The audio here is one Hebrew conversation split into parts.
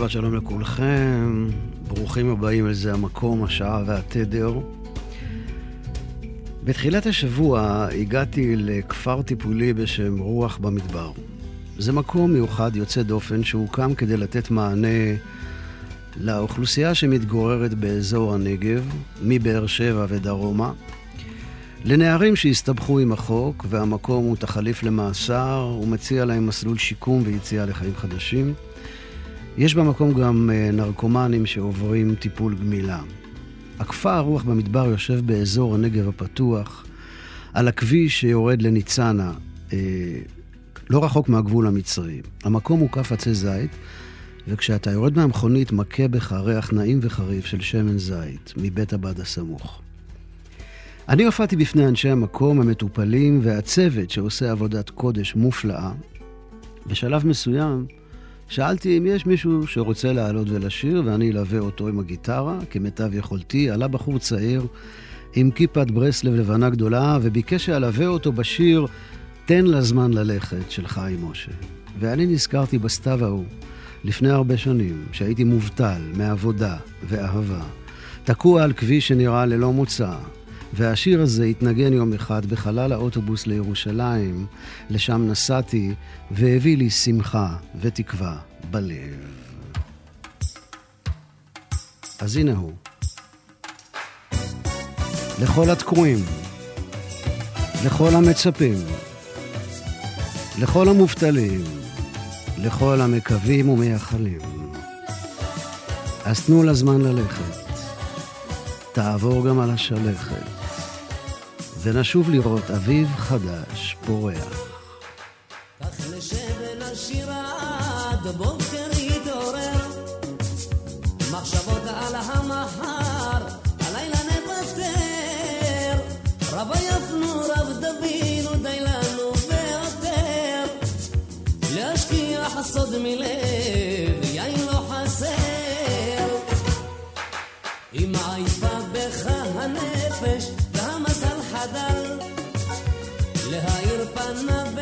שבת שלום לכולכם, ברוכים הבאים אל זה המקום, השעה והתדר. בתחילת השבוע הגעתי לכפר טיפולי בשם רוח במדבר. זה מקום מיוחד יוצא דופן שהוקם כדי לתת מענה לאוכלוסייה שמתגוררת באזור הנגב, מבאר שבע ודרומה, לנערים שהסתבכו עם החוק והמקום הוא תחליף למאסר, הוא מציע להם מסלול שיקום ויציאה לחיים חדשים. יש במקום גם אה, נרקומנים שעוברים טיפול גמילה. הכפר רוח במדבר יושב באזור הנגב הפתוח, על הכביש שיורד לניצנה, אה, לא רחוק מהגבול המצרי. המקום מוקף עצי זית, וכשאתה יורד מהמכונית מכה בך ריח נעים וחריף של שמן זית מבית הבד הסמוך. אני הופעתי בפני אנשי המקום, המטופלים והצוות שעושה עבודת קודש מופלאה. בשלב מסוים שאלתי אם יש מישהו שרוצה לעלות ולשיר, ואני אלווה אותו עם הגיטרה, כמיטב יכולתי. עלה בחור צעיר עם כיפת ברסלב לבנה גדולה, וביקש שאלווה אותו בשיר "תן לזמן ללכת" של חיים משה. ואני נזכרתי בסתיו ההוא, לפני הרבה שנים, שהייתי מובטל מעבודה ואהבה, תקוע על כביש שנראה ללא מוצא, והשיר הזה התנגן יום אחד בחלל האוטובוס לירושלים, לשם נסעתי, והביא לי שמחה ותקווה בלב. אז הנה הוא. לכל התקועים, לכל המצפים, לכל המובטלים, לכל המקווים ומייחלים. אז תנו לזמן ללכת, תעבור גם על השלכת. ונשוב לראות אביב חדש פורח. כך נשב מלב, יין לא חסר, אם עייפה בך הנפש another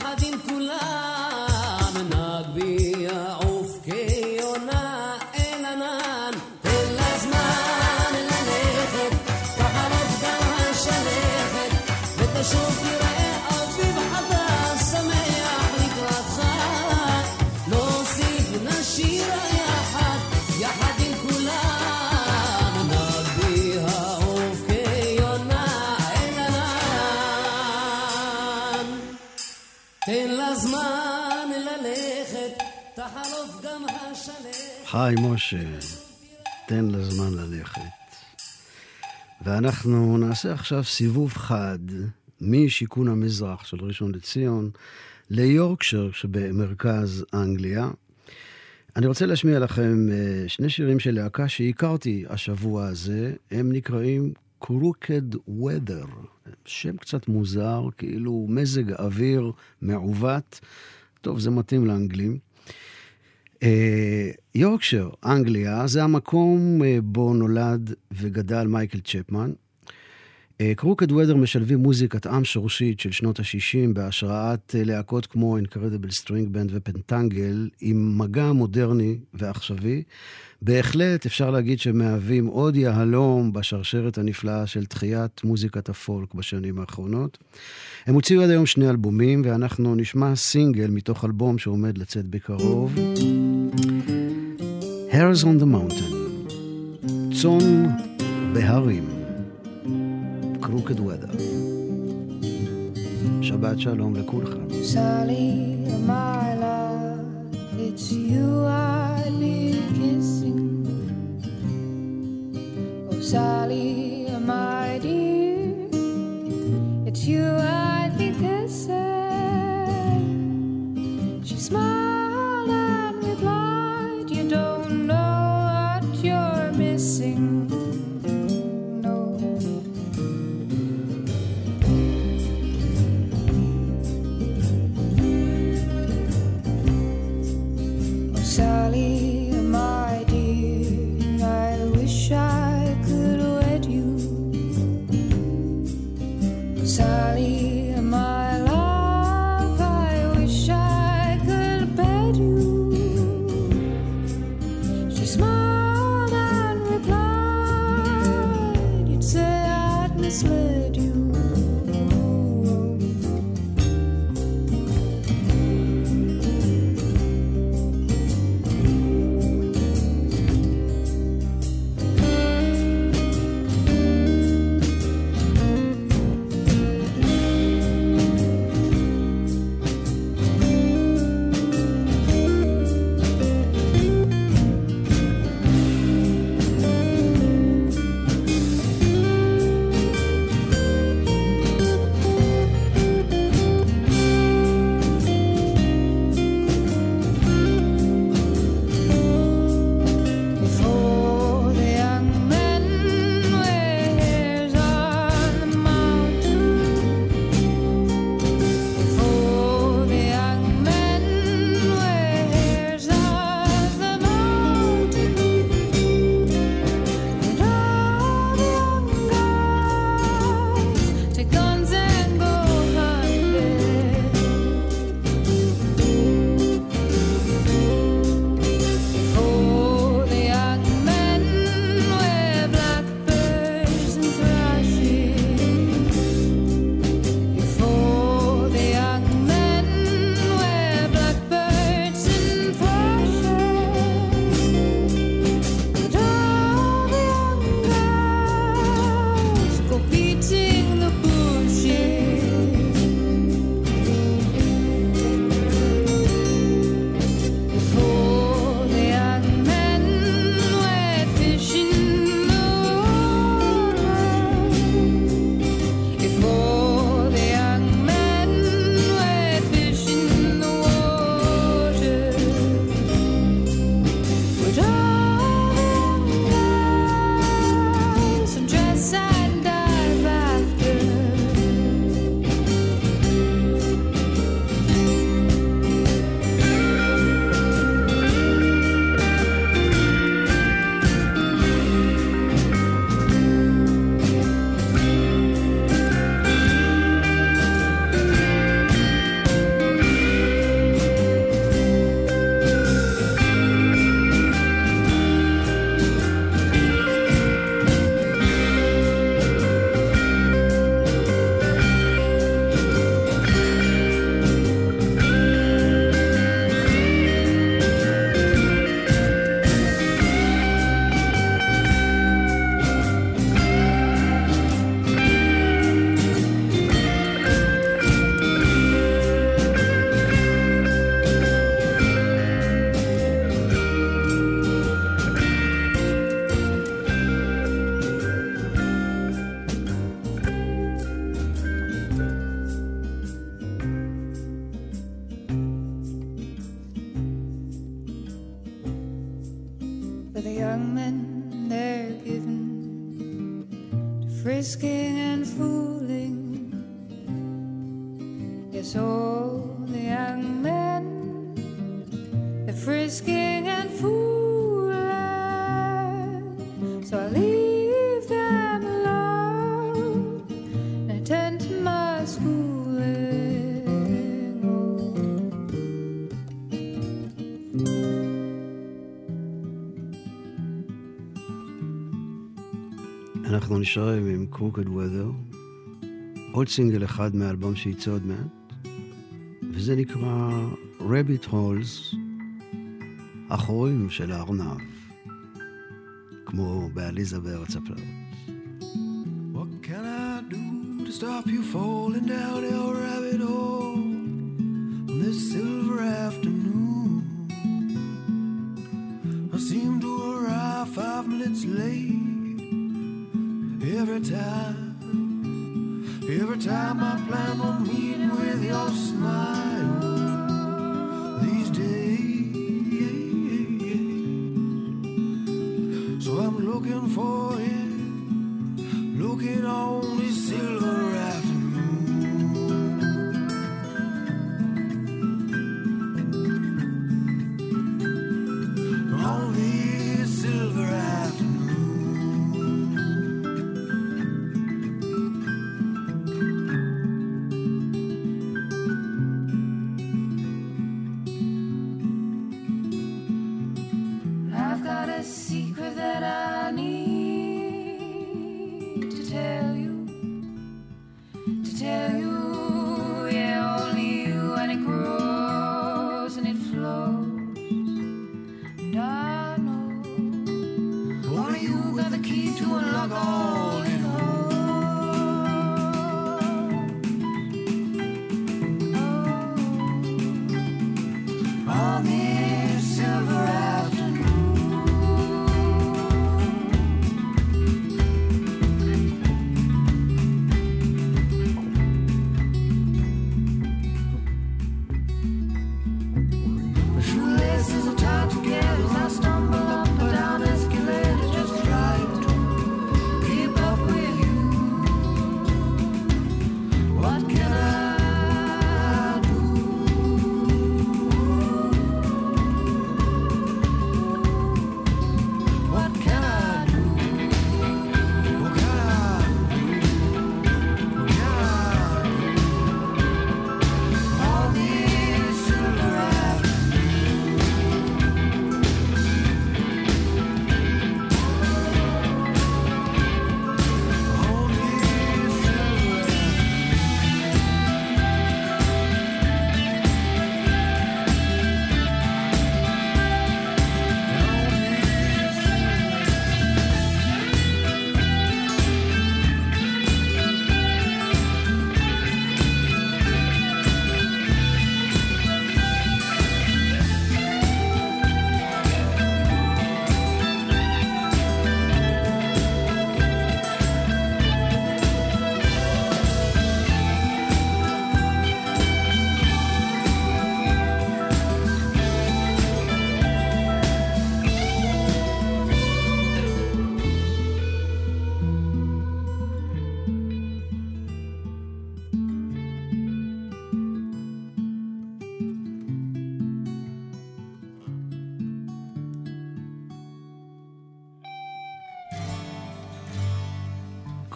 יחד היי משה, תן לזמן ללכת. ואנחנו נעשה עכשיו סיבוב חד משיכון המזרח של ראשון לציון ליורקשר שבמרכז אנגליה. אני רוצה להשמיע לכם אה, שני שירים של להקה שהכרתי השבוע הזה, הם נקראים Crooked Weather, שם קצת מוזר, כאילו מזג אוויר מעוות. טוב, זה מתאים לאנגלים. אה, יורקשר, אנגליה, זה המקום אה, בו נולד וגדל מייקל צ'פמן. קרוקד וודר משלבים מוזיקת עם שורשית של שנות ה-60 בהשראת אה, להקות כמו Incredible String Band ופנטנגל, עם מגע מודרני ועכשווי. בהחלט אפשר להגיד שמהווים עוד יהלום בשרשרת הנפלאה של תחיית מוזיקת הפולק בשנים האחרונות. הם הוציאו עד היום שני אלבומים, ואנחנו נשמע סינגל מתוך אלבום שעומד לצאת בקרוב. Hairs on the Mountain, צאן בהרים, Crooked Weather. שבת שלום לכולכם. Sally, my love, it's you I'd be kissing. Oh, Sally, my dear, it's you אנחנו נשארים עם קרוקד וודר, עוד סינגל אחד מהאלבום שיצא עוד מעט, וזה נקרא רביט הולס, החורים של הארנב, כמו בעליזה בארץ הפלאות. Stop you falling down your rabbit hole on this silver afternoon? I seem to arrive five minutes late every time. Every time I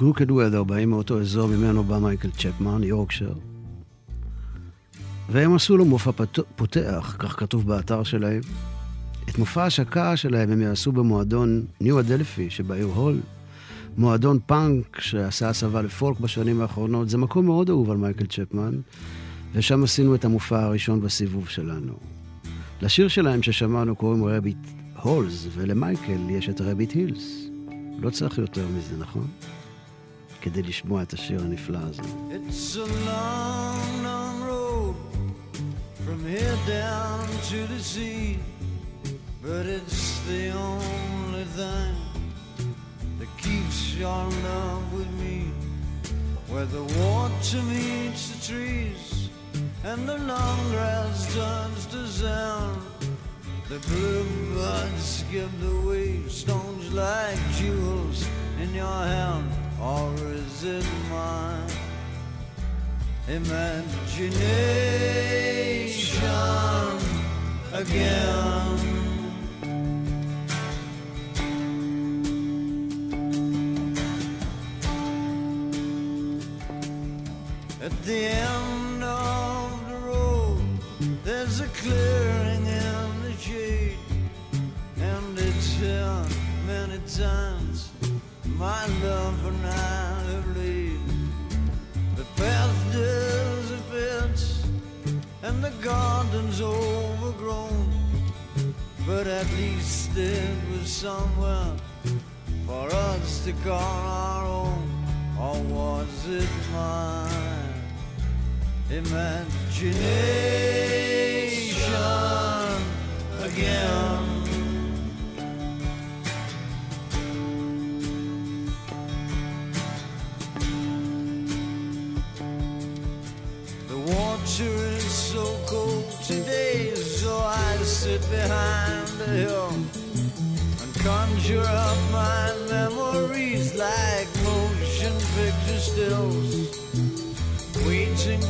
Crooked Weather באים מאותו אזור ממנו בא מייקל צ'פמן, יורקשר. והם עשו לו מופע פת... פותח, כך כתוב באתר שלהם. את מופע ההשקה שלהם הם יעשו במועדון New Adelphi שבעיר הול. מועדון פאנק שעשה הסבה לפולק בשנים האחרונות. זה מקום מאוד אהוב על מייקל צ'פמן, ושם עשינו את המופע הראשון בסיבוב שלנו. לשיר שלהם ששמענו קוראים Rabbit Holes, ולמייקל יש את Rabbit Hills. לא צריך יותר מזה, נכון? כדי לשמוע את השיר הנפלא הזה. It's a long, long road from here down to the sea, but it's the only thing that keeps your love with me. Where the water meets the trees and the long grass turns to sand. The bluebirds skip the waves, stones like jewels in your hand. or is it my imagination again? At the end of the road, there's a clearing garden's overgrown. But at least it was somewhere for us to call our own, or was it mine? imagination again.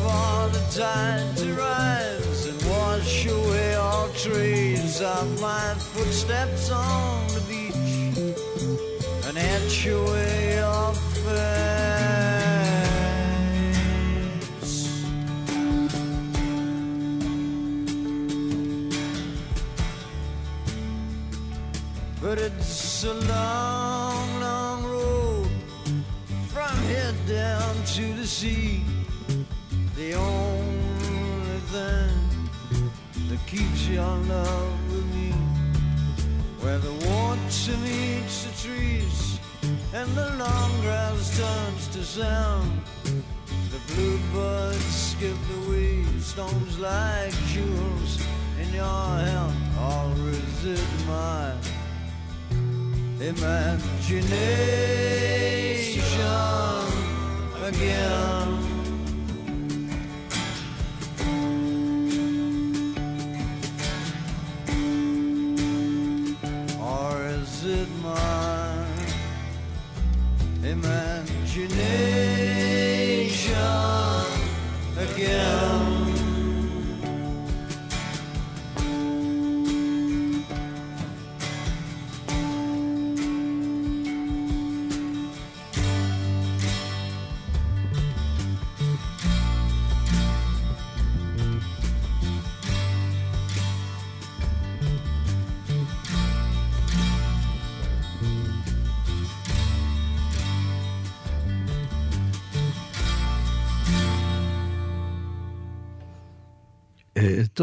For the tide to rise and wash away all trace of my footsteps on the beach and etch away your face. But it's a long, keeps your love with me. Where the water meets the trees and the long grass turns to sound. The bluebirds skip the waves, stones like jewels in your hand. Is it my imagination again?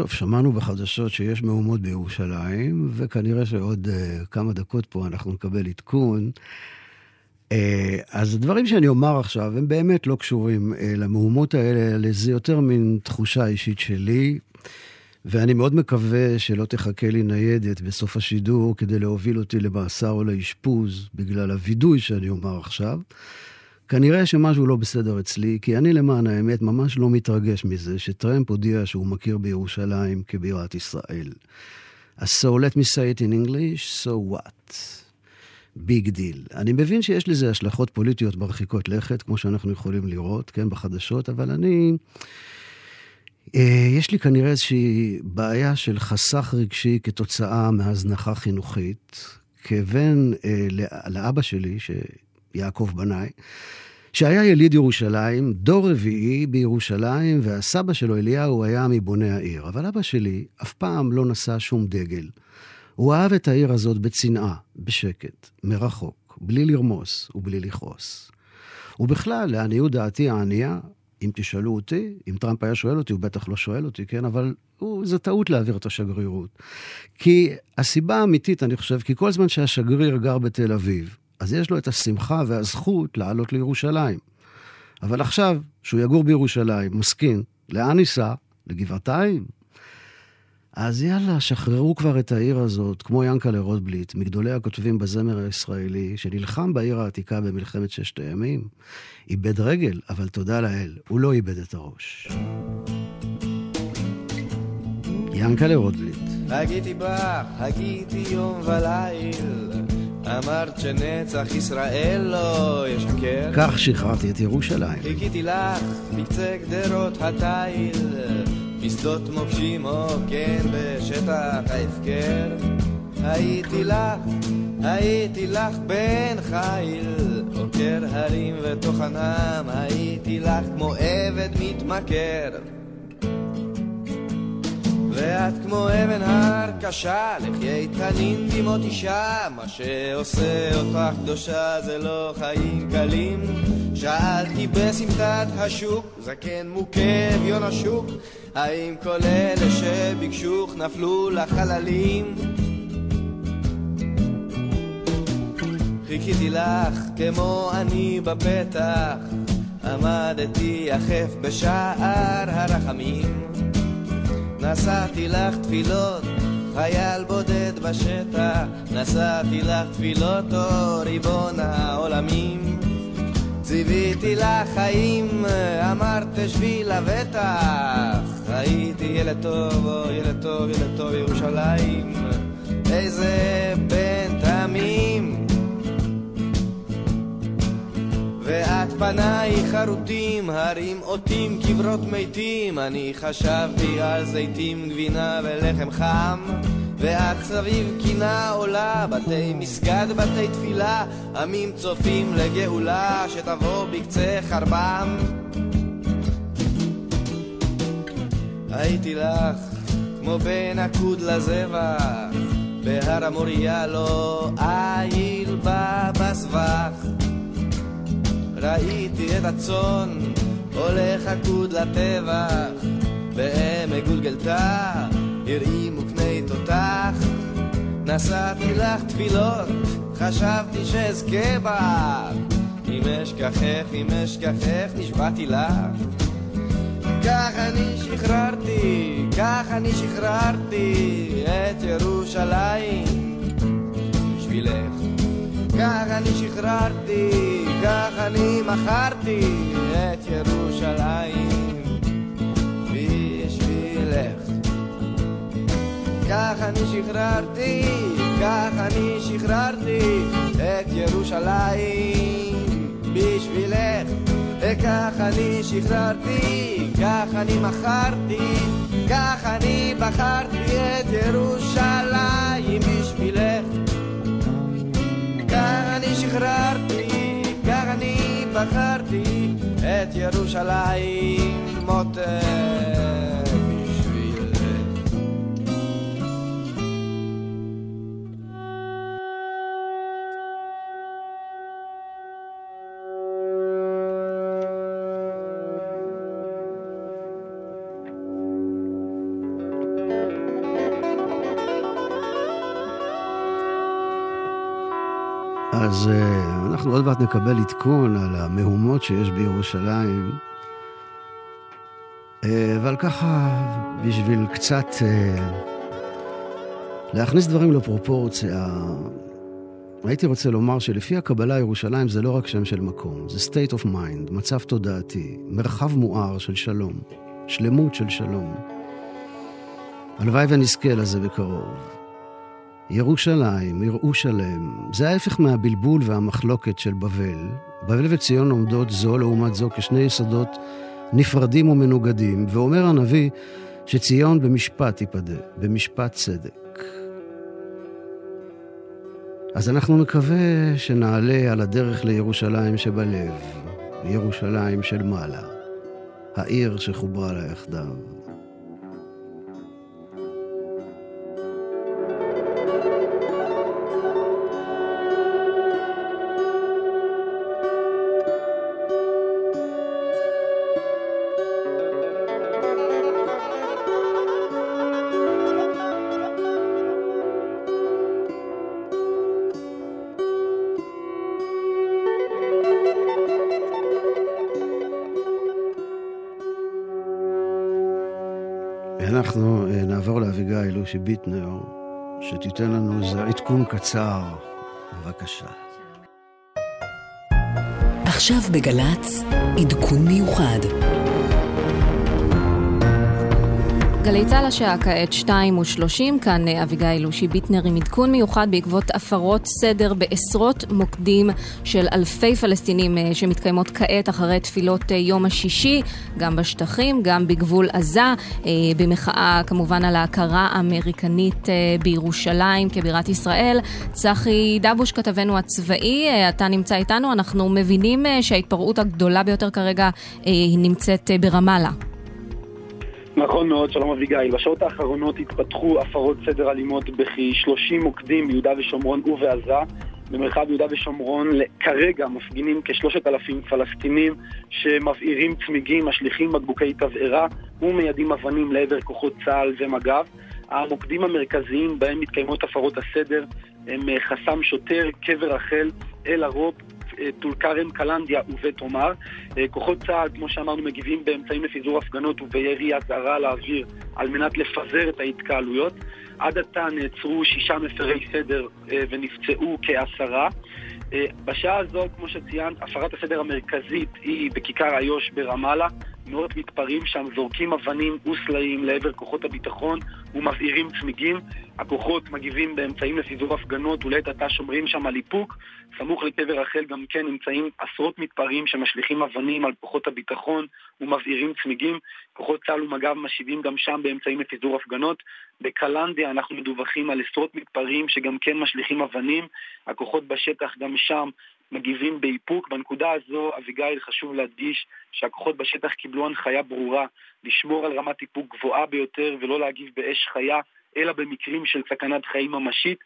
טוב, שמענו בחדשות שיש מהומות בירושלים, וכנראה שעוד uh, כמה דקות פה אנחנו נקבל עדכון. Uh, אז הדברים שאני אומר עכשיו הם באמת לא קשורים uh, למהומות האלה, אלא זה יותר מין תחושה אישית שלי, ואני מאוד מקווה שלא תחכה לי ניידת בסוף השידור כדי להוביל אותי למאסר או לאשפוז בגלל הווידוי שאני אומר עכשיו. כנראה שמשהו לא בסדר אצלי, כי אני למען האמת ממש לא מתרגש מזה שטרמפ הודיע שהוא מכיר בירושלים כבירת ישראל. אז so let me say it in English, so what? Big deal. אני מבין שיש לזה השלכות פוליטיות מרחיקות לכת, כמו שאנחנו יכולים לראות, כן, בחדשות, אבל אני... אה, יש לי כנראה איזושהי בעיה של חסך רגשי כתוצאה מהזנחה חינוכית. כבן אה, לאבא שלי, שיעקב בנאי, שהיה יליד ירושלים, דור רביעי בירושלים, והסבא שלו, אליהו, היה מבוני העיר. אבל אבא שלי אף פעם לא נשא שום דגל. הוא אהב את העיר הזאת בצנעה, בשקט, מרחוק, בלי לרמוס ובלי לכעוס. ובכלל, לעניות דעתי הענייה, אם תשאלו אותי, אם טראמפ היה שואל אותי, הוא בטח לא שואל אותי, כן? אבל הוא, זה טעות להעביר את השגרירות. כי הסיבה האמיתית, אני חושב, כי כל זמן שהשגריר גר בתל אביב, אז יש לו את השמחה והזכות לעלות לירושלים. אבל עכשיו, שהוא יגור בירושלים, מסכין, לאן ייסע? לגבעתיים? אז יאללה, שחררו כבר את העיר הזאת, כמו ינקלה רוטבליט, מגדולי הכותבים בזמר הישראלי, שנלחם בעיר העתיקה במלחמת ששת הימים. איבד רגל, אבל תודה לאל, הוא לא איבד את הראש. ינקלה רוטבליט. הגיתי בך, הגיתי יום וליל, אמרת שנצח ישראל לא ישקר. כך שחררתי את ירושלים. חיכיתי לך בקצה גדרות התיל, בשדות מוקשים או כן בשטח ההפקר. הייתי לך, הייתי לך בן חיל, עוקר הרים וטוחנם, הייתי לך כמו עבד מתמכר. ואת כמו אבן הר קשה, לחיי איתנים דמעות אישה, מה שעושה אותך קדושה זה לא חיים קלים. שאלתי בסמטת השוק, זקן מוכה אביון השוק, האם כל אלה שביקשוך נפלו לחללים? חיכיתי לך כמו אני בפתח, עמדתי יחף בשער הרחמים. נשאתי לך תפילות, חייל בודד בשטח, נשאתי לך תפילות, או ריבון העולמים. ציוויתי לך חיים, אמרת תשבי לבטח, הייתי ילד טוב, או ילד טוב, ילד טוב ירושלים, איזה בן תמים. ואת פניי חרוטים, הרים אותים, קברות מתים, אני חשבתי על זיתים, גבינה ולחם חם. ואת סביב קינה עולה, בתי מסגד, בתי תפילה, עמים צופים לגאולה שתבוא בקצה חרבם. הייתי לך כמו בן עקוד לזבח, בהר המוריה לא איל בה בסבך. ראיתי את הצאן הולך עקוד לטבח, בעמק גולגלתה הרעימו קני תותח. נשאתי לך תפילות, חשבתי שאזכה בך. אם אשכחך, אם אשכחך, נשבעתי לך. כך אני שחררתי, כך אני שחררתי אני שחררתי, כך אני מכרתי את ירושלים בשבילך. כך אני שחררתי, כך אני שחררתי את ירושלים בשבילך. וכך אני שחררתי, כך אני מכרתי, כך אני בחרתי את ירושלים בשבילך. שחררתי, כך אני בחרתי את ירושלים מותק אז אה, אנחנו עוד מעט נקבל עדכון על המהומות שיש בירושלים. אה, אבל ככה, בשביל קצת אה, להכניס דברים לפרופורציה, הייתי רוצה לומר שלפי הקבלה ירושלים זה לא רק שם של מקום, זה state of mind, מצב תודעתי, מרחב מואר של שלום, שלמות של שלום. הלוואי ונזכה לזה בקרוב. ירושלים, יראו שלם, זה ההפך מהבלבול והמחלוקת של בבל. בבל וציון עומדות זו לעומת זו כשני יסודות נפרדים ומנוגדים, ואומר הנביא שציון במשפט תיפדה, במשפט צדק. אז אנחנו נקווה שנעלה על הדרך לירושלים שבלב, ירושלים של מעלה, העיר שחוברה לה יחדיו. אנחנו אה, נעבור לאביגיל לושי ביטנר, שתיתן לנו איזה עדכון קצר. בבקשה. עכשיו בגל"צ, עדכון מיוחד. גלי צה"ל השעה כעת 2 ו-30, כאן אה, אביגיל לושי ביטנר עם עדכון מיוחד בעקבות הפרות סדר בעשרות מוקדים של אלפי פלסטינים אה, שמתקיימות כעת אחרי תפילות אה, יום השישי, גם בשטחים, גם בגבול עזה, במחאה כמובן על ההכרה האמריקנית בירושלים כבירת ישראל. צחי דבוש, כתבנו הצבאי, אתה נמצא איתנו, אנחנו מבינים שההתפרעות הגדולה ביותר כרגע נמצאת ברמאללה. נכון מאוד, שלום אביגיל. בשעות האחרונות התפתחו הפרות סדר אלימות בכ-30 מוקדים ביהודה ושומרון ובעזה. במרחב יהודה ושומרון כרגע מפגינים כשלושת אלפים פלסטינים שמבעירים צמיגים, משליכים בקבוקי תבערה ומיידים אבנים לעבר כוחות צה"ל ומג"ב. המוקדים המרכזיים בהם מתקיימות הפרות הסדר הם חסם שוטר, קבר רחל, אל הרוב, טול כרם, קלנדיה ובית עומר. אה, כוחות צה"ל, כמו שאמרנו, מגיבים באמצעים לפיזור הפגנות ובירי אזהרה לאוויר על מנת לפזר את ההתקהלויות. עד עתה נעצרו שישה מפרי סדר אה, ונפצעו כעשרה. אה, בשעה הזו, כמו שציינת, הפרת הסדר המרכזית היא בכיכר איו"ש ברמאללה. מאות מתפרעים שם, זורקים אבנים וסלעים לעבר כוחות הביטחון ומבעירים צמיגים. הכוחות מגיבים באמצעים לפיזור הפגנות ולעת עתה שומרים שם על איפוק. סמוך לקבר רחל גם כן נמצאים עשרות מתפרעים שמשליכים אבנים על כוחות הביטחון ומבעירים צמיגים. כוחות צה"ל ומג"ב משיבים גם שם באמצעים לפיזור הפגנות. בקלנדיה אנחנו מדווחים על עשרות מתפרעים שגם כן משליכים אבנים. הכוחות בשטח גם שם מגיבים באיפוק. בנקודה הזו, אביגיל, חשוב להדגיש שהכוחות בשטח קיבלו הנחיה ברורה לשמור על רמת איפוק גבוהה ביותר ולא להגיב באש חיה, אלא במקרים של סכנת חיים ממשית.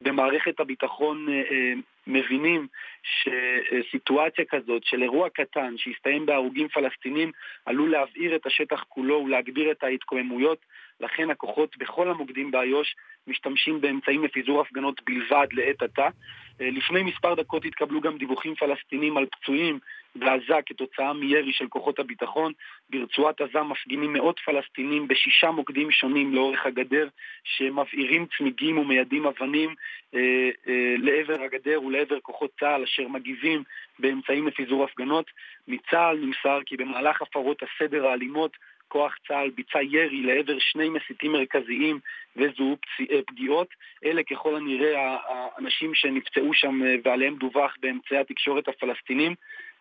במערכת הביטחון אה, אה, מבינים שסיטואציה כזאת של אירוע קטן שהסתיים בהרוגים פלסטינים עלול להבעיר את השטח כולו ולהגביר את ההתקוממויות לכן הכוחות בכל המוקדים באיו"ש משתמשים באמצעים לפיזור הפגנות בלבד לעת עתה. אה, לפני מספר דקות התקבלו גם דיווחים פלסטינים על פצועים בעזה כתוצאה מירי של כוחות הביטחון. ברצועת עזה מפגינים מאות פלסטינים בשישה מוקדים שונים לאורך הגדר שמבעירים צמיגים ומיידים אבנים אה, אה, לעבר הגדר ולעבר כוחות צה"ל אשר מגיבים באמצעים לפיזור הפגנות. מצה"ל נמסר כי במהלך הפרות הסדר האלימות כוח צה"ל ביצע ירי לעבר שני מסיתים מרכזיים וזוהו אה, פגיעות. אלה ככל הנראה האנשים שנפצעו שם אה, ועליהם דווח באמצעי התקשורת הפלסטינים.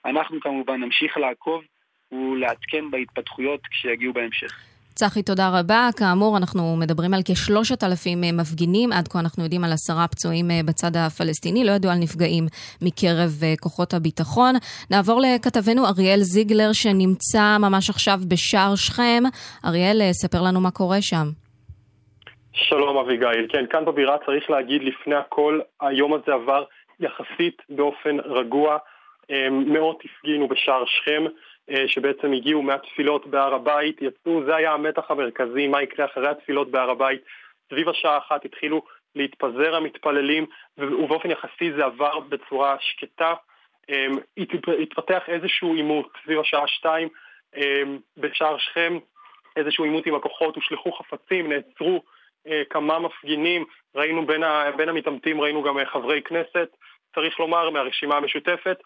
אנחנו כמובן נמשיך לעקוב ולעדכן בהתפתחויות כשיגיעו בהמשך. צחי, תודה רבה. כאמור, אנחנו מדברים על כשלושת אלפים אה, מפגינים. עד כה אנחנו יודעים על עשרה פצועים אה, בצד הפלסטיני, לא ידעו על נפגעים מקרב אה, כוחות הביטחון. נעבור לכתבנו אריאל זיגלר, שנמצא ממש עכשיו בשער שכם. אריאל, ספר לנו מה קורה שם. שלום אביגיל. כן, כאן בבירה צריך להגיד לפני הכל, היום הזה עבר יחסית באופן רגוע. מאות הפגינו בשער שכם. אה, שבעצם הגיעו מהתפילות בהר הבית, יצאו, זה היה המתח המרכזי, מה יקרה אחרי התפילות בהר הבית. סביב השעה אחת התחילו להתפזר המתפללים, ובאופן יחסי זה עבר בצורה שקטה. אמ, התפתח איזשהו עימות סביב השעה שתיים אמ, בשער שכם, איזשהו עימות עם הכוחות, הושלכו חפצים, נעצרו אה, כמה מפגינים, ראינו בין, המתעמתים, ראינו גם אה, חברי כנסת, צריך לומר, מהרשימה המשותפת,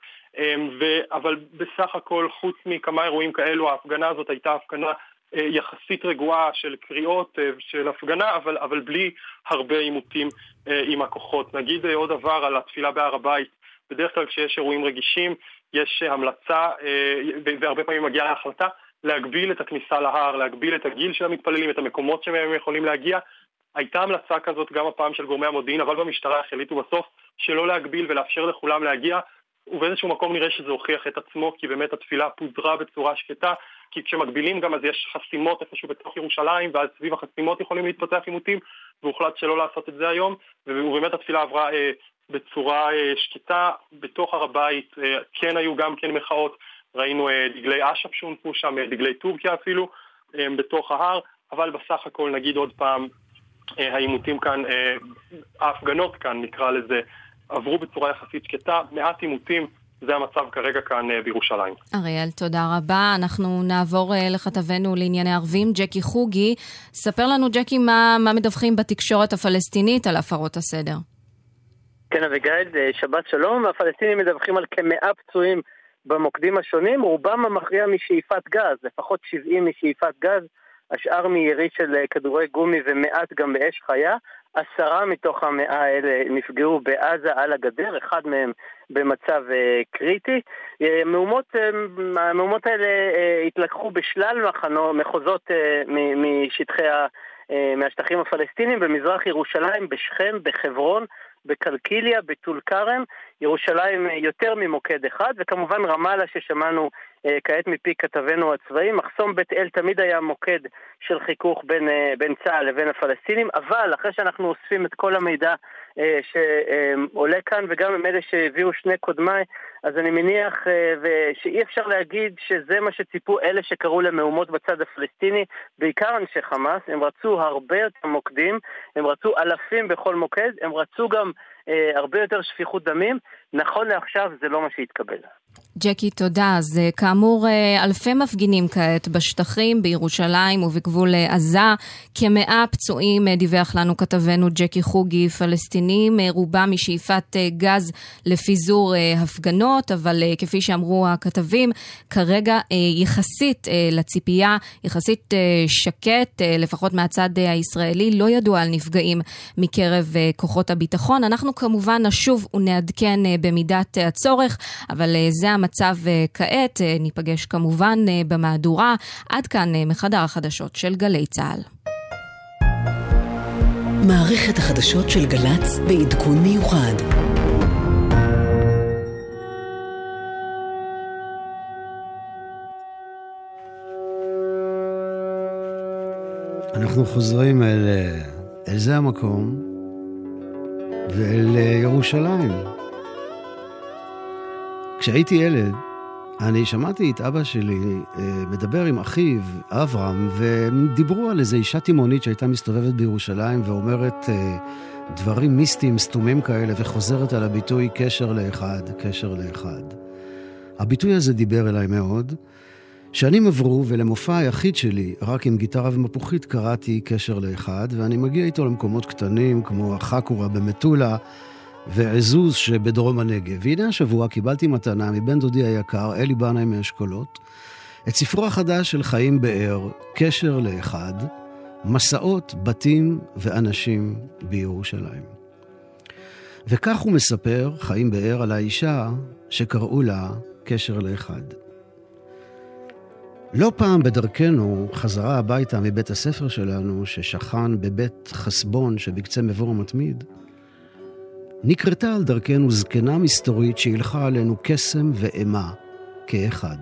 ו... אבל בסך הכל, חוץ מכמה אירועים כאלו, ההפגנה הזאת הייתה הפגנה אה, יחסית רגועה של קריאות אה, של הפגנה, אבל, אבל בלי הרבה עימותים אה, עם הכוחות. נגיד עוד דבר על התפילה בהר הבית, בדרך כלל כשיש אירועים רגישים, יש המלצה, והרבה פעמים מגיעה להחלטה, להגביל את הכניסה להר, להגביל את הגיל של המתפללים, את המקומות שמהם הם יכולים להגיע. הייתה המלצה כזאת גם הפעם של גורמי המודיעין, אבל במשטרה החליטו בסוף שלא להגביל ולאפשר לכולם להגיע, ובאיזשהו מקום נראה שזה הוכיח את עצמו, כי באמת התפילה פוזרה בצורה שקטה, כי כשמגבילים גם אז יש חסימות איפשהו בתוך ירושלים, ואז סביב החסימות יכולים להתפתח עימותים, והוחלט שלא לעשות את זה היום, ובאמת התפילה עברה אה, בצורה אה, שקטה. בתוך הר הבית אה, כן היו גם כן מחאות, ראינו אה, דגלי אש"ף שהונפו שם, אה, דגלי טורקיה אפילו, אה, בתוך ההר, אבל בסך הכל נגיד עוד פעם, אה, העימותים כאן, אה, ההפגנות כאן נקרא לזה, עברו בצורה יחסית שקטה, מעט עימותים, זה המצב כרגע כאן אה, בירושלים. אריאל, תודה רבה. אנחנו נעבור לכתבנו לענייני ערבים, ג'קי חוגי. ספר לנו, ג'קי, מה, מה מדווחים בתקשורת הפלסטינית על הפרות הסדר. כן, אביגיל, שבת שלום. הפלסטינים מדווחים על כמאה פצועים במוקדים השונים, רובם המכריע משאיפת גז, לפחות 70 משאיפת גז. השאר מירי של אה, כדורי גומי ומעט גם באש חיה. עשרה מתוך המאה האלה נפגעו בעזה על הגדר, אחד מהם במצב uh, קריטי. Uh, מהומות, uh, המהומות האלה התלקחו בשלל מחנו, מחוזות משטחי ה... מהשטחים הפלסטינים במזרח ירושלים, בשכם, בחברון, בקלקיליה, בטול כרם, ירושלים יותר ממוקד אחד, וכמובן רמאללה ששמענו אה, כעת מפי כתבנו הצבאי. מחסום בית אל תמיד היה מוקד של חיכוך בין, אה, בין צה"ל לבין הפלסטינים, אבל אחרי שאנחנו אוספים את כל המידע אה, שעולה כאן, וגם עם אלה שהביאו שני קודמיי, אז אני מניח שאי אפשר להגיד שזה מה שציפו אלה שקראו למהומות בצד הפלסטיני, בעיקר אנשי חמאס, הם רצו הרבה יותר מוקדים, הם רצו אלפים בכל מוקד, הם רצו גם הרבה יותר שפיכות דמים, נכון לעכשיו זה לא מה שהתקבל. ג'קי, תודה. אז אה, כאמור, אה, אלפי מפגינים כעת בשטחים, בירושלים ובגבול אה, עזה. כמאה פצועים, דיווח לנו כתבנו ג'קי חוגי, פלסטינים, רובם משאיפת גז לפיזור הפגנות, אבל כפי שאמרו הכתבים, כרגע יחסית לציפייה, יחסית שקט, לפחות מהצד הישראלי, לא ידוע על נפגעים מקרב כוחות הביטחון. אנחנו כמובן נשוב ונעדכן במידת הצורך, אבל זה המצב. המצב אה, כעת. אה, ניפגש כמובן אה, במהדורה. עד כאן מחדר החדשות של גלי צה"ל. מערכת החדשות של גל"צ בעדכון מיוחד. אנחנו חוזרים אל, אל זה המקום ואל ירושלים. כשהייתי ילד, אני שמעתי את אבא שלי אה, מדבר עם אחיו, אברהם, והם דיברו על איזו אישה תימהונית שהייתה מסתובבת בירושלים ואומרת אה, דברים מיסטיים, סתומים כאלה, וחוזרת על הביטוי קשר לאחד, קשר לאחד. הביטוי הזה דיבר אליי מאוד. שנים עברו, ולמופע היחיד שלי, רק עם גיטרה ומפוחית, קראתי קשר לאחד, ואני מגיע איתו למקומות קטנים, כמו החקורה במטולה, ועזוז שבדרום הנגב. והנה השבוע קיבלתי מתנה מבן דודי היקר, אלי בנאי מאשכולות, את ספרו החדש של חיים באר, קשר לאחד, מסעות, בתים ואנשים בירושלים. וכך הוא מספר, חיים באר, על האישה שקראו לה קשר לאחד. לא פעם בדרכנו חזרה הביתה מבית הספר שלנו, ששכן בבית חסבון שבקצה מבוא המתמיד, נקרתה על דרכנו זקנה מסתורית שהילכה עלינו קסם ואימה כאחד.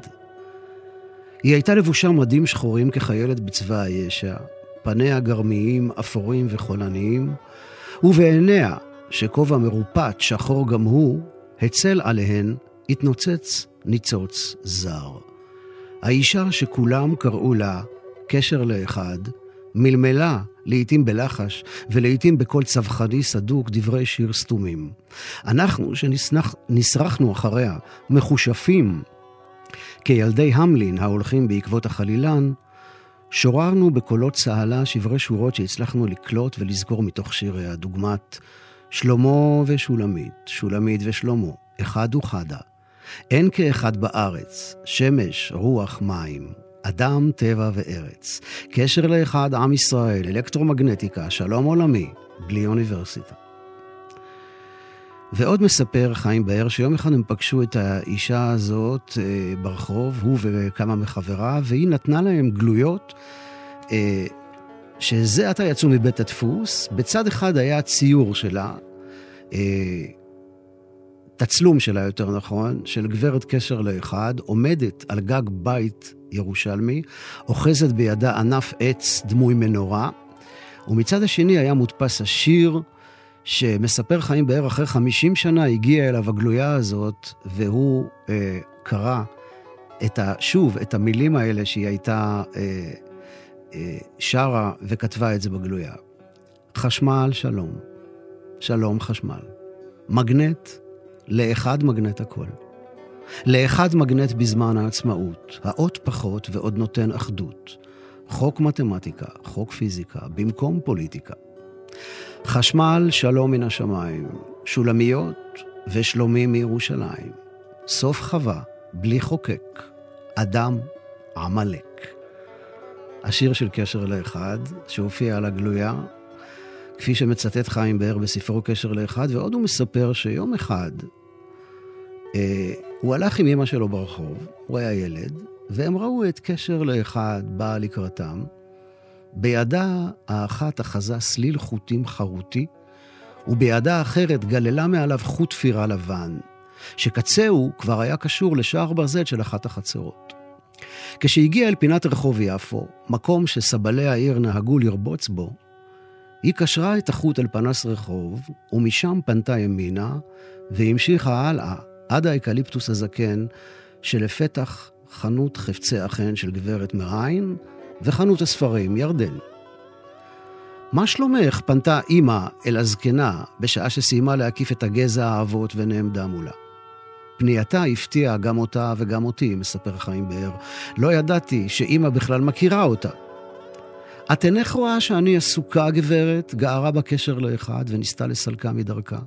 היא הייתה לבושה מדים שחורים כחיילת בצבא הישע, פניה גרמיים, אפורים וחולניים, ובעיניה, שכובע מרופט, שחור גם הוא, הצל עליהן, התנוצץ ניצוץ זר. האישה שכולם קראו לה קשר לאחד, מלמלה לעתים בלחש, ולעתים בקול צווחני סדוק, דברי שיר סתומים. אנחנו, שנסרחנו אחריה, מחושפים כילדי המלין ההולכים בעקבות החלילן, שוררנו בקולות צהלה שברי שורות שהצלחנו לקלוט ולזכור מתוך שיריה, דוגמת שלמה ושולמית, שולמית ושלמה, אחד וחדה. אין כאחד בארץ, שמש, רוח, מים. אדם, טבע וארץ. קשר לאחד, עם ישראל, אלקטרומגנטיקה, שלום עולמי, בלי אוניברסיטה. ועוד מספר חיים באר שיום אחד הם פגשו את האישה הזאת אה, ברחוב, הוא וכמה מחבריו, והיא נתנה להם גלויות אה, שזה עתה יצאו מבית הדפוס. בצד אחד היה ציור שלה, אה, תצלום שלה יותר נכון, של גברת קשר לאחד, עומדת על גג בית ירושלמי, אוחזת בידה ענף עץ דמוי מנורה, ומצד השני היה מודפס השיר שמספר חיים בערך אחרי 50 שנה הגיעה אליו הגלויה הזאת, והוא אה, קרא את ה, שוב את המילים האלה שהיא הייתה אה, אה, שרה וכתבה את זה בגלויה. חשמל, שלום. שלום, חשמל. מגנט, לאחד מגנט הכל. לאחד מגנט בזמן העצמאות, האות פחות ועוד נותן אחדות. חוק מתמטיקה, חוק פיזיקה, במקום פוליטיקה. חשמל, שלום מן השמיים, שולמיות ושלומים מירושלים. סוף חווה, בלי חוקק, אדם, עמלק. השיר של קשר לאחד, שהופיע על הגלויה, כפי שמצטט חיים באר בספרו קשר לאחד, ועוד הוא מספר שיום אחד אה, הוא הלך עם אמא שלו ברחוב, הוא היה ילד, והם ראו את קשר לאחד בא לקראתם. בידה האחת אחזה סליל חוטים חרותי, ובידה האחרת גללה מעליו חוט תפירה לבן, שקצהו כבר היה קשור לשער ברזל של אחת החצרות. כשהגיע אל פינת רחוב יפו, מקום שסבלי העיר נהגו לרבוץ בו, היא קשרה את החוט אל פנס רחוב, ומשם פנתה ימינה, והמשיכה הלאה, עד האקליפטוס הזקן, שלפתח חנות חפצי החן של גברת מריין, וחנות הספרים, ירדן. מה שלומך? פנתה אימא אל הזקנה בשעה שסיימה להקיף את הגזע העבות ונעמדה מולה. פנייתה הפתיעה גם אותה וגם אותי, מספר חיים באר. לא ידעתי שאימא בכלל מכירה אותה. את אינך רואה שאני עסוקה, גברת? גערה בקשר לאחד וניסתה לסלקה מדרכה.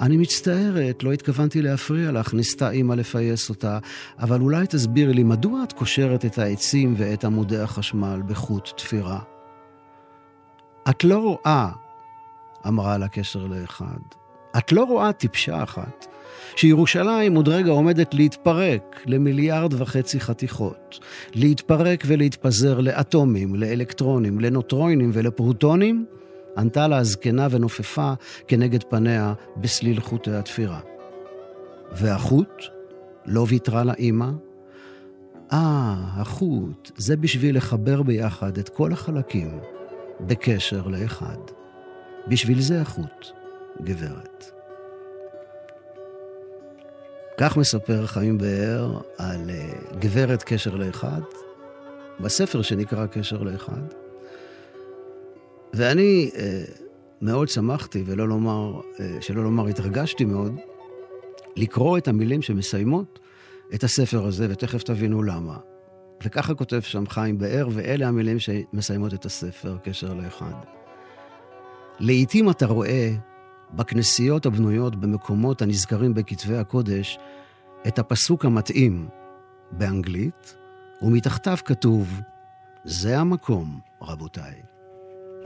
אני מצטערת, לא התכוונתי להפריע לך, ניסתה אימא לפייס אותה, אבל אולי תסבירי לי, מדוע את קושרת את העצים ואת עמודי החשמל בחוט תפירה? את לא רואה, אמרה לה קשר לאחד, את לא רואה טיפשה אחת, שירושלים עוד רגע עומדת להתפרק למיליארד וחצי חתיכות, להתפרק ולהתפזר לאטומים, לאלקטרונים, לנוטרוינים ולפרוטונים, ענתה לה הזקנה ונופפה כנגד פניה בסליל חוטי התפירה. והחוט? לא ויתרה לה אימא? אה, החוט, זה בשביל לחבר ביחד את כל החלקים בקשר לאחד. בשביל זה החוט, גברת. כך מספר חיים באר על אה, גברת קשר לאחד, בספר שנקרא קשר לאחד. ואני אה, מאוד שמחתי, ולא לומר, אה, שלא לומר התרגשתי מאוד, לקרוא את המילים שמסיימות את הספר הזה, ותכף תבינו למה. וככה כותב שם חיים באר, ואלה המילים שמסיימות את הספר, קשר לאחד. לעתים אתה רואה בכנסיות הבנויות במקומות הנזכרים בכתבי הקודש את הפסוק המתאים באנגלית, ומתחתיו כתוב, זה המקום, רבותיי.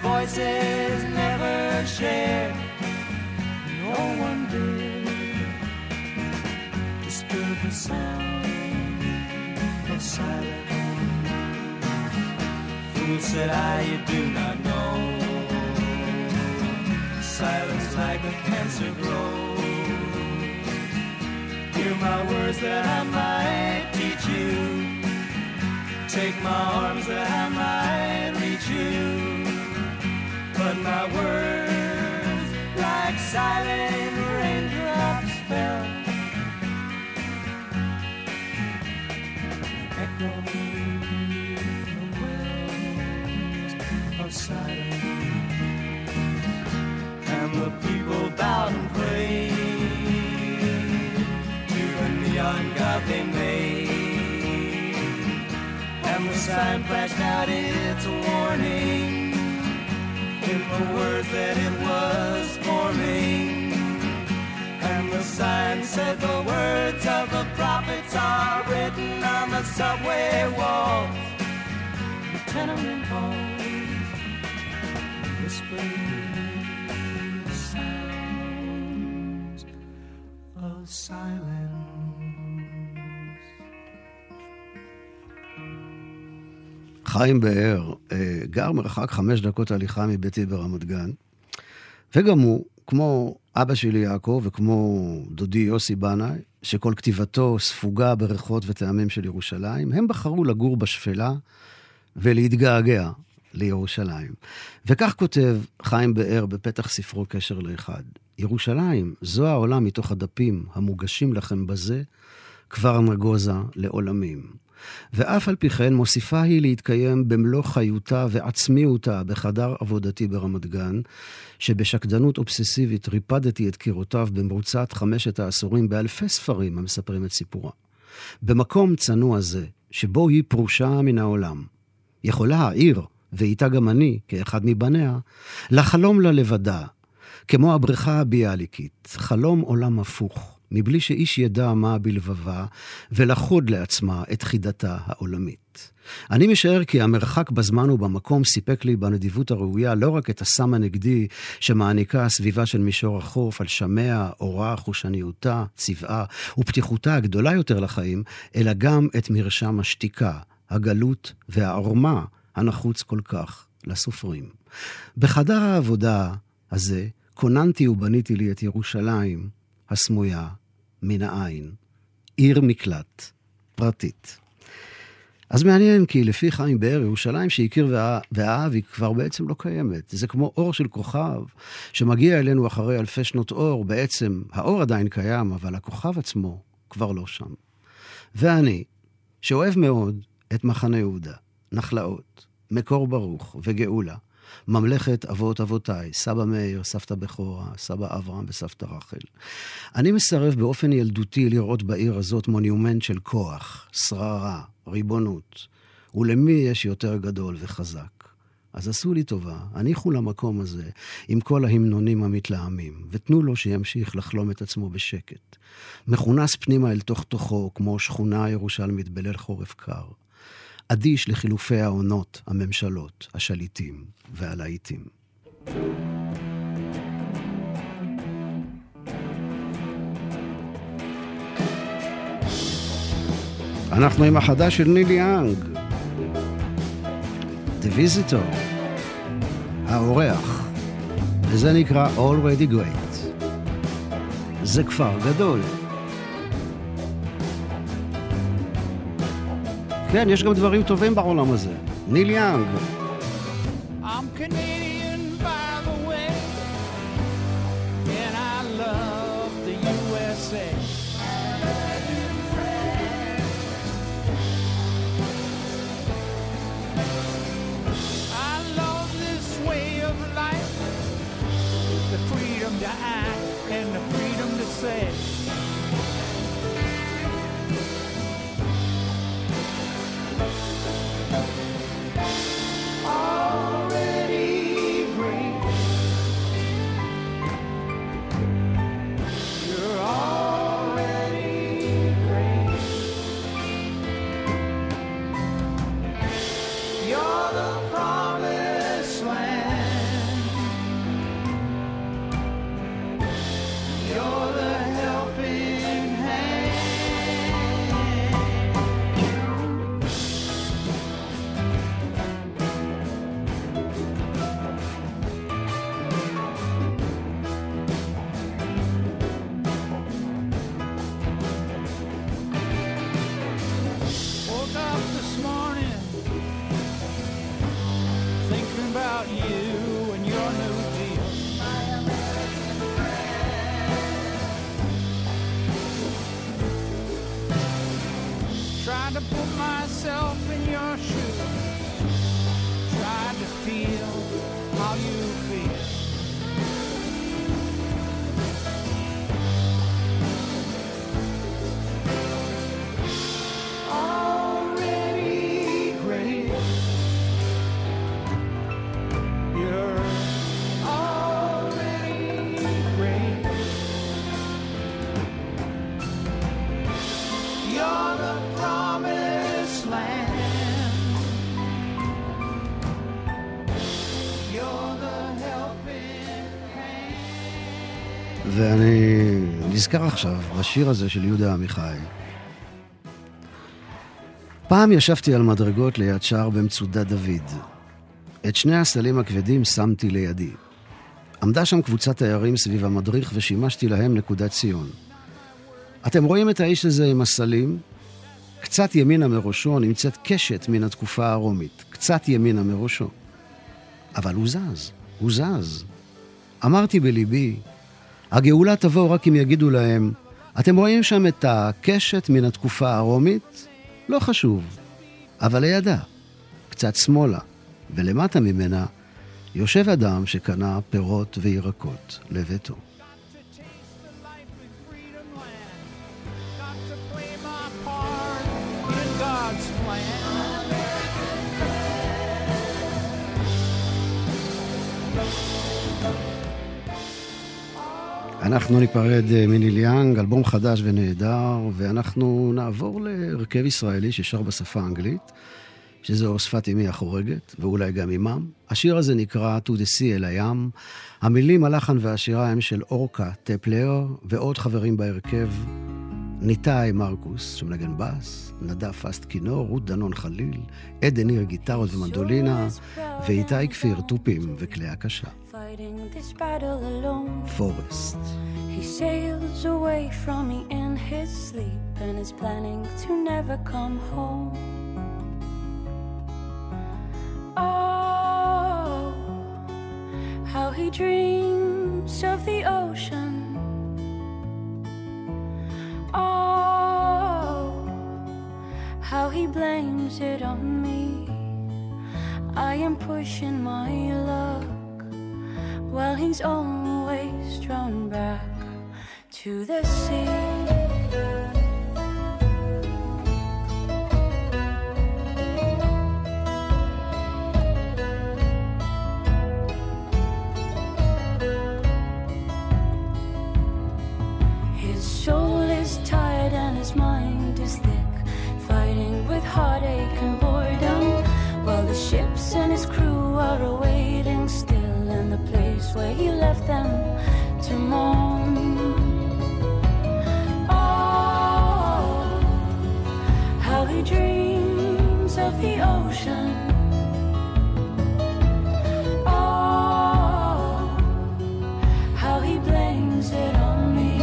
voices never share. No one did disturb the sound of silence. Fool said I, you do not know. Silence like a cancer grows. Hear my words that I might teach you. Take my arms that I might reach you. My words, like silent raindrops, fell. Echoing the wells of silence. And the people bowed and prayed to the neon god they made. and the sign flashed out its warning in the words that it was forming. And the sign said the words of the prophets are written on the subway walls, the tenement halls, whispering sounds of silence. חיים באר אה, גר מרחק חמש דקות הליכה מביתי ברמת גן, וגם הוא, כמו אבא שלי יעקב וכמו דודי יוסי בנאי, שכל כתיבתו ספוגה בריחות וטעמים של ירושלים, הם בחרו לגור בשפלה ולהתגעגע לירושלים. וכך כותב חיים באר בפתח ספרו קשר לאחד: ירושלים, זו העולם מתוך הדפים המוגשים לכם בזה, כבר נגוזה לעולמים. ואף על פי כן מוסיפה היא להתקיים במלוא חיותה ועצמיותה בחדר עבודתי ברמת גן, שבשקדנות אובססיבית ריפדתי את קירותיו במרוצת חמשת העשורים באלפי ספרים המספרים את סיפורה. במקום צנוע זה, שבו היא פרושה מן העולם, יכולה העיר, ואיתה גם אני, כאחד מבניה, לחלום לה לבדה, כמו הבריכה הביאליקית, חלום עולם הפוך. מבלי שאיש ידע מה בלבבה, ולחוד לעצמה את חידתה העולמית. אני משער כי המרחק בזמן ובמקום סיפק לי בנדיבות הראויה לא רק את הסם הנגדי שמעניקה הסביבה של מישור החוף על שמיה, אורה, חושניותה, צבעה ופתיחותה הגדולה יותר לחיים, אלא גם את מרשם השתיקה, הגלות והעורמה הנחוץ כל כך לסופרים. בחדר העבודה הזה כוננתי ובניתי לי את ירושלים הסמויה מן העין. עיר מקלט, פרטית. אז מעניין, כי לפי חיים באר, ירושלים שהכיר ואהב היא כבר בעצם לא קיימת. זה כמו אור של כוכב שמגיע אלינו אחרי אלפי שנות אור. בעצם האור עדיין קיים, אבל הכוכב עצמו כבר לא שם. ואני, שאוהב מאוד את מחנה יהודה, נחלאות, מקור ברוך וגאולה, ממלכת אבות אבותיי, סבא מאיר, סבתא בכורה, סבא אברהם וסבתא רחל. אני מסרב באופן ילדותי לראות בעיר הזאת מונומנט של כוח, שררה, ריבונות. ולמי יש יותר גדול וחזק? אז עשו לי טובה, הניחו למקום הזה עם כל ההמנונים המתלהמים, ותנו לו שימשיך לחלום את עצמו בשקט. מכונס פנימה אל תוך תוכו, כמו שכונה ירושלמית בליל חורף קר. אדיש לחילופי העונות, הממשלות, השליטים והלהיטים. אנחנו עם החדש של נילי יאנג, The Visitor, האורח, וזה נקרא Already Great. זה כפר גדול. כן, יש גם דברים טובים בעולם הזה. ניל יאנג. Say. נזכר עכשיו בשיר הזה של יהודה עמיחי. פעם ישבתי על מדרגות ליד שער במצודת דוד. את שני הסלים הכבדים שמתי לידי. עמדה שם קבוצת תיירים סביב המדריך ושימשתי להם נקודת ציון. אתם רואים את האיש הזה עם הסלים? קצת ימינה מראשו נמצאת קשת מן התקופה הרומית. קצת ימינה מראשו. אבל הוא זז, הוא זז. אמרתי בליבי, הגאולה תבוא רק אם יגידו להם, אתם רואים שם את הקשת מן התקופה הרומית? לא חשוב. אבל לידה, קצת שמאלה, ולמטה ממנה, יושב אדם שקנה פירות וירקות לביתו. אנחנו ניפרד אה, מניל יאנג, אלבום חדש ונהדר, ואנחנו נעבור להרכב ישראלי ששר בשפה האנגלית, שזו שפת אמי החורגת, ואולי גם אמם. השיר הזה נקרא To the Sea אל הים. המילים, הלחן והשירה הם של אורקה טפלר, ועוד חברים בהרכב, ניתאי מרקוס, שמנגן בס, נדב פסט כינור, רות דנון חליל, עדן ניר גיטרות ומנדולינה, ואיתי כפיר תופים וכלי הקשה. fighting this battle alone. Forest. He sails away from me in his sleep and is planning to never come home. Oh, how he dreams of the ocean. Oh, how he blames it on me. I am pushing my love while he's always drawn back to the sea. Where he left them to mourn. Oh, how he dreams of the ocean. Oh, how he blames it on me.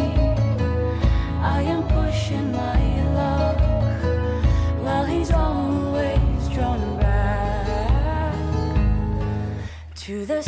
I am pushing my luck while he's always drawn back to. The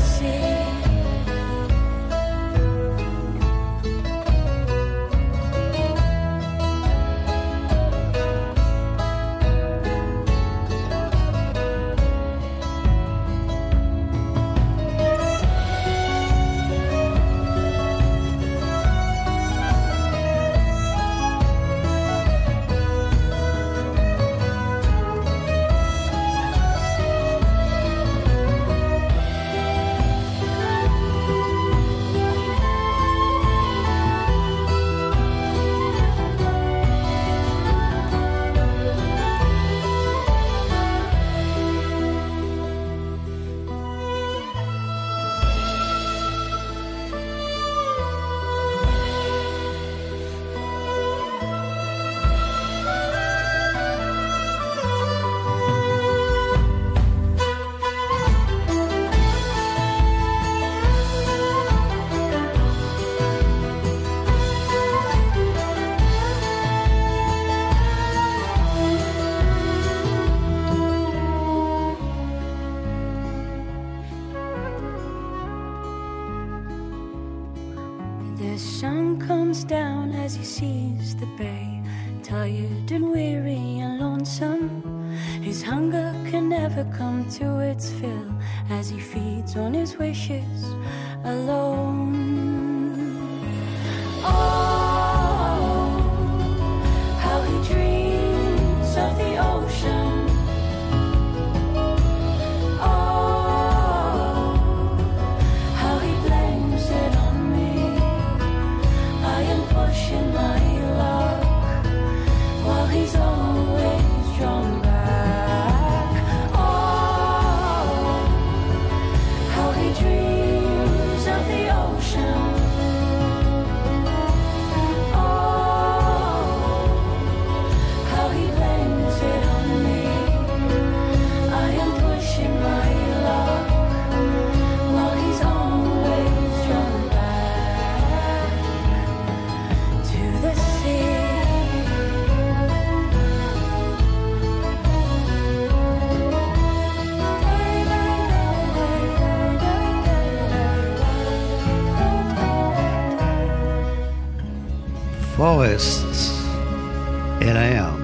אל הים,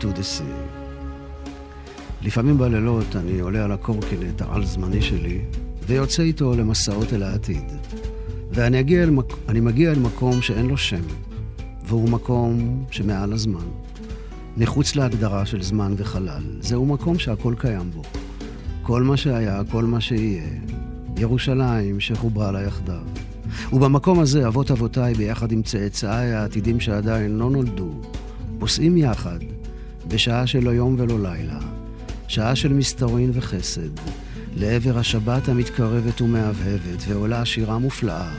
to the sea. לפעמים בלילות אני עולה על הקורקינט העל-זמני שלי, ויוצא איתו למסעות אל העתיד. ואני מגיע אל, מק... מגיע אל מקום שאין לו שם, והוא מקום שמעל הזמן. מחוץ להגדרה של זמן וחלל. זהו מקום שהכל קיים בו. כל מה שהיה, כל מה שיהיה. ירושלים שחוברה לה יחדיו. ובמקום הזה אבות אבותיי ביחד עם צאצאיי העתידים שעדיין לא נולדו, פוסעים יחד, בשעה של לא יום ולא לילה, שעה של מסתורין וחסד, לעבר השבת המתקרבת ומהבהבת, ועולה שירה מופלאה,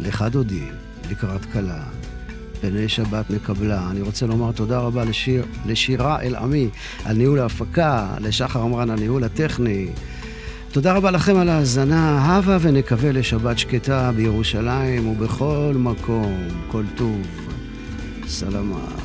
לך דודי, לקראת כלה. פני שבת מקבלה. אני רוצה לומר תודה רבה לשיר, לשירה אל-עמי על ניהול ההפקה, לשחר אמרן על ניהול הטכני. תודה רבה לכם על ההאזנה, הבה ונקווה לשבת שקטה בירושלים ובכל מקום, כל טוב. סלמה.